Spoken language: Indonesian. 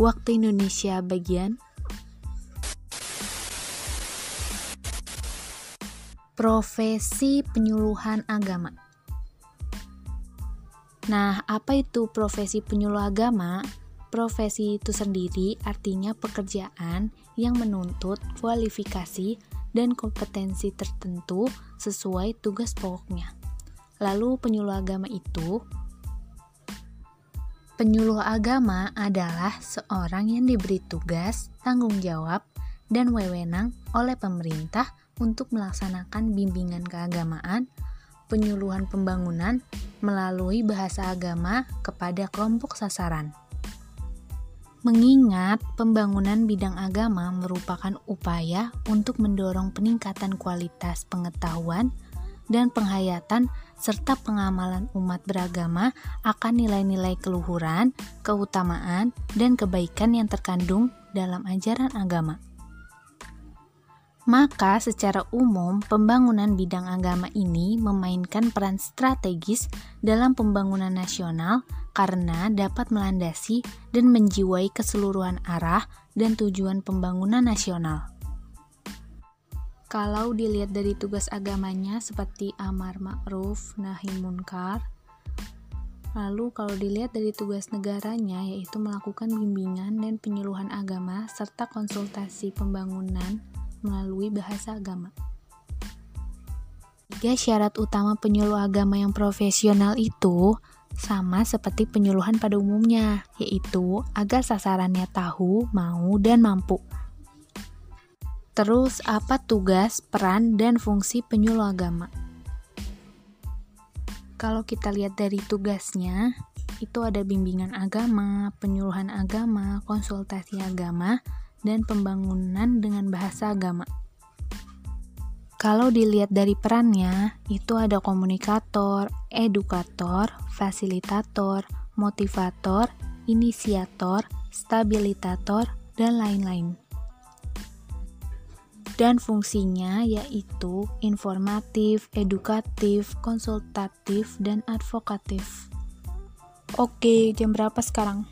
waktu Indonesia bagian profesi penyuluhan agama. Nah, apa itu profesi penyuluh agama? Profesi itu sendiri artinya pekerjaan yang menuntut kualifikasi dan kompetensi tertentu sesuai tugas pokoknya. Lalu penyuluh agama itu Penyuluh agama adalah seorang yang diberi tugas, tanggung jawab, dan wewenang oleh pemerintah untuk melaksanakan bimbingan keagamaan, penyuluhan pembangunan melalui bahasa agama kepada kelompok sasaran. Mengingat pembangunan bidang agama merupakan upaya untuk mendorong peningkatan kualitas pengetahuan dan penghayatan serta pengamalan umat beragama akan nilai-nilai keluhuran, keutamaan, dan kebaikan yang terkandung dalam ajaran agama. Maka, secara umum, pembangunan bidang agama ini memainkan peran strategis dalam pembangunan nasional karena dapat melandasi dan menjiwai keseluruhan arah dan tujuan pembangunan nasional. Kalau dilihat dari tugas agamanya seperti amar ma'ruf nahi munkar, lalu kalau dilihat dari tugas negaranya yaitu melakukan bimbingan dan penyuluhan agama serta konsultasi pembangunan melalui bahasa agama. Tiga syarat utama penyuluh agama yang profesional itu sama seperti penyuluhan pada umumnya, yaitu agar sasarannya tahu, mau, dan mampu. Terus, apa tugas, peran, dan fungsi penyuluh agama? Kalau kita lihat dari tugasnya, itu ada bimbingan agama, penyuluhan agama, konsultasi agama, dan pembangunan dengan bahasa agama. Kalau dilihat dari perannya, itu ada komunikator, edukator, fasilitator, motivator, inisiator, stabilitator, dan lain-lain. Dan fungsinya yaitu informatif, edukatif, konsultatif, dan advokatif. Oke, jam berapa sekarang?